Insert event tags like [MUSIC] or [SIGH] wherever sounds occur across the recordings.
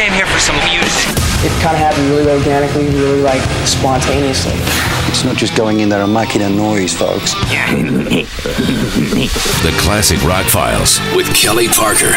came here for some music. It kind of happened really organically, really like spontaneously. It's not just going in there and making a noise, folks. [LAUGHS] the Classic Rock Files with Kelly Parker.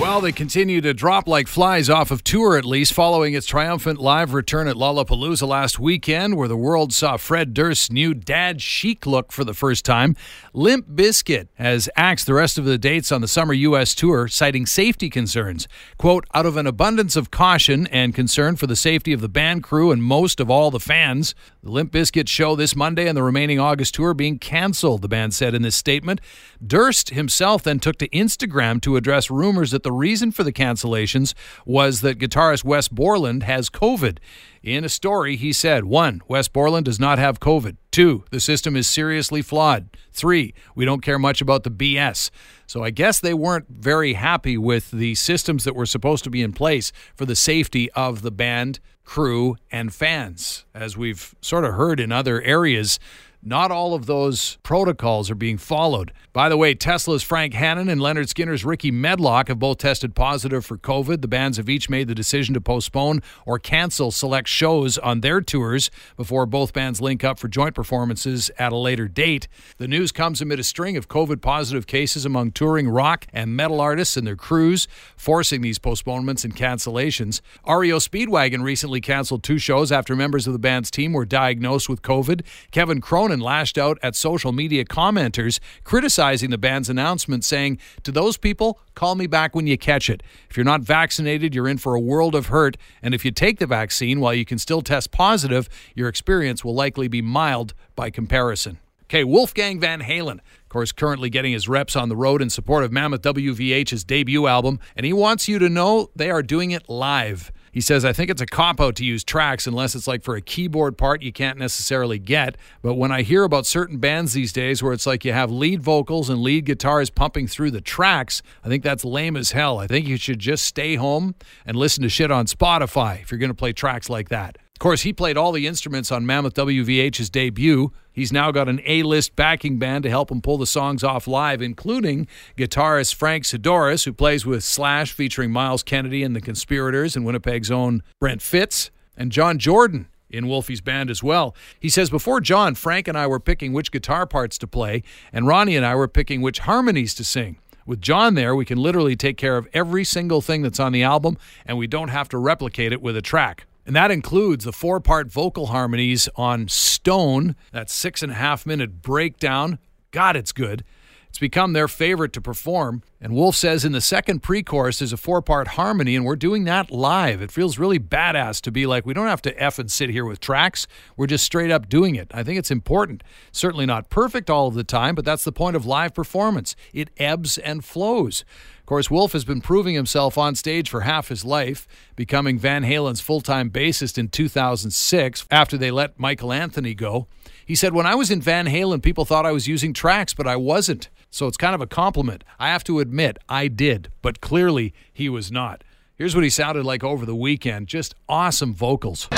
Well, they continue to drop like flies off of tour, at least, following its triumphant live return at Lollapalooza last weekend, where the world saw Fred Durst's new dad chic look for the first time. Limp Bizkit has axed the rest of the dates on the summer U.S. tour, citing safety concerns. Quote, out of an abundance of caution and concern for the safety of the band crew and most of all the fans, the Limp Bizkit show this Monday and the remaining August tour being canceled, the band said in this statement. Durst himself then took to Instagram to address rumors that the reason for the cancellations was that guitarist Wes Borland has COVID. In a story, he said, one, Wes Borland does not have COVID. Two, the system is seriously flawed. Three, we don't care much about the BS. So I guess they weren't very happy with the systems that were supposed to be in place for the safety of the band, crew, and fans. As we've sort of heard in other areas, not all of those protocols are being followed. By the way, Tesla's Frank Hannon and Lynyrd Skynyrd's Rickey Medlocke have both tested positive for COVID. The bands have each made the decision to postpone or cancel select shows on their tours before both bands link up for joint performances at a later date. The news comes amid a string of COVID positive cases among touring rock and metal artists and their crews, forcing these postponements and cancellations. REO Speedwagon recently canceled two shows after members of the band's team were diagnosed with COVID. Kevin Cronin lashed out at social media commenters criticizing the band's announcement, saying, To those people, call me back when you catch it. If you're not vaccinated, you're in for a world of hurt. And if you take the vaccine while you can still test positive, your experience will likely be mild by comparison. Okay, Wolfgang Van Halen, of course, currently getting his reps on the road in support of Mammoth WVH's debut album, and he wants you to know they are doing it live. He says, I think it's a cop out to use tracks unless it's like for a keyboard part you can't necessarily get. But when I hear about certain bands these days where it's like you have lead vocals and lead guitars pumping through the tracks, I think that's lame as hell. I think you should just stay home and listen to shit on Spotify if you're going to play tracks like that. Of course, he played all the instruments on Mammoth WVH's debut. He's now got an A list backing band to help him pull the songs off live, including guitarist Frank Sidoris, who plays with Slash featuring Myles Kennedy and the Conspirators and Winnipeg's own Brent Fitz, and Jon Jourdan in Wolfie's band as well. He says, Before Jon, Frank and I were picking which guitar parts to play, and Ronnie and I were picking which harmonies to sing. With Jon there, we can literally take care of every single thing that's on the album, and we don't have to replicate it with a track. And that includes the four part vocal harmonies on Stone, that six and a half minute breakdown. God, it's good. It's become their favorite to perform. And Wolf says in the second pre chorus, there's a four part harmony, and we're doing that live. It feels really badass to be like, we don't have to F and sit here with tracks. We're just straight up doing it. I think it's important. Certainly not perfect all of the time, but that's the point of live performance. It ebbs and flows. Of course, Wolf has been proving himself on stage for half his life, becoming Van Halen's full time bassist in 2006 after they let Michael Anthony go. He said, When I was in Van Halen, people thought I was using tracks, but I wasn't. So it's kind of a compliment. I have to admit, I did, but clearly he was not. Here's what he sounded like over the weekend just awesome vocals.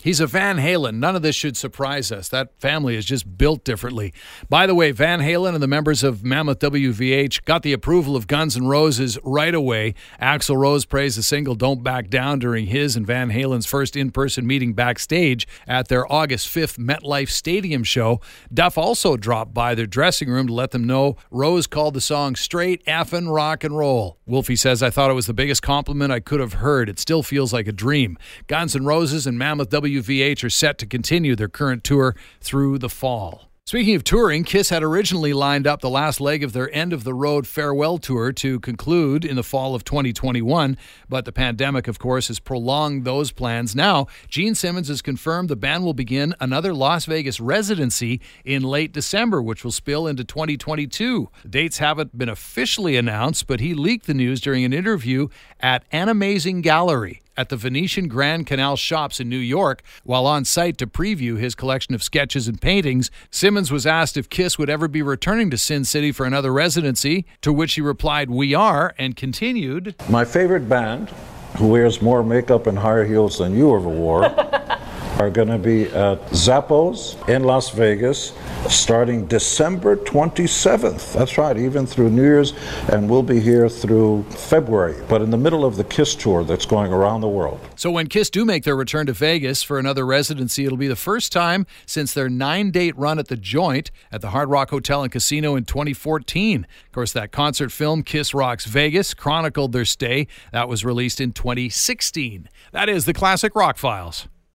He's a Van Halen. None of this should surprise us. That family is just built differently. By the way, Van Halen and the members of Mammoth WVH got the approval of Guns N' Roses right away. Axl Rose praised the single Don't Back Down during his and Van Halen's first in person meeting backstage at their August 5th MetLife Stadium show. Duff also dropped by their dressing room to let them know Rose called the song straight effin' rock and roll. Wolfie says, I thought it was the biggest compliment I could have heard. It still feels like a dream. Guns N' Roses and Mammoth WVH are set to continue their current tour through the fall. Speaking of touring, Kiss had originally lined up the last leg of their end of the road farewell tour to conclude in the fall of 2021, but the pandemic, of course, has prolonged those plans. Now, Gene Simmons has confirmed the band will begin another Las Vegas residency in late December, which will spill into 2022. The dates haven't been officially announced, but he leaked the news during an interview at Animazing Gallery at the Venetian Grand Canal Shoppes in New York while on site to preview his collection of sketches and paintings. Simmons was asked if Kiss would ever be returning to Sin City for another residency, to which he replied, We are, and continued. My favorite band, who wears more makeup and higher heels than you ever wore, [LAUGHS] are going to be at Zappos in Las Vegas starting December 27th. That's right, even through New Year's, and we'll be here through February, but in the middle of the KISS tour that's going around the world. So when KISS do make their return to Vegas for another residency, it'll be the first time since their nine date run at the Joint at the Hard Rock Hotel and Casino in 2014. Of course, that concert film, Kiss Rocks Vegas, chronicled their stay. That was released in 2016. That is the Classic Rock Files.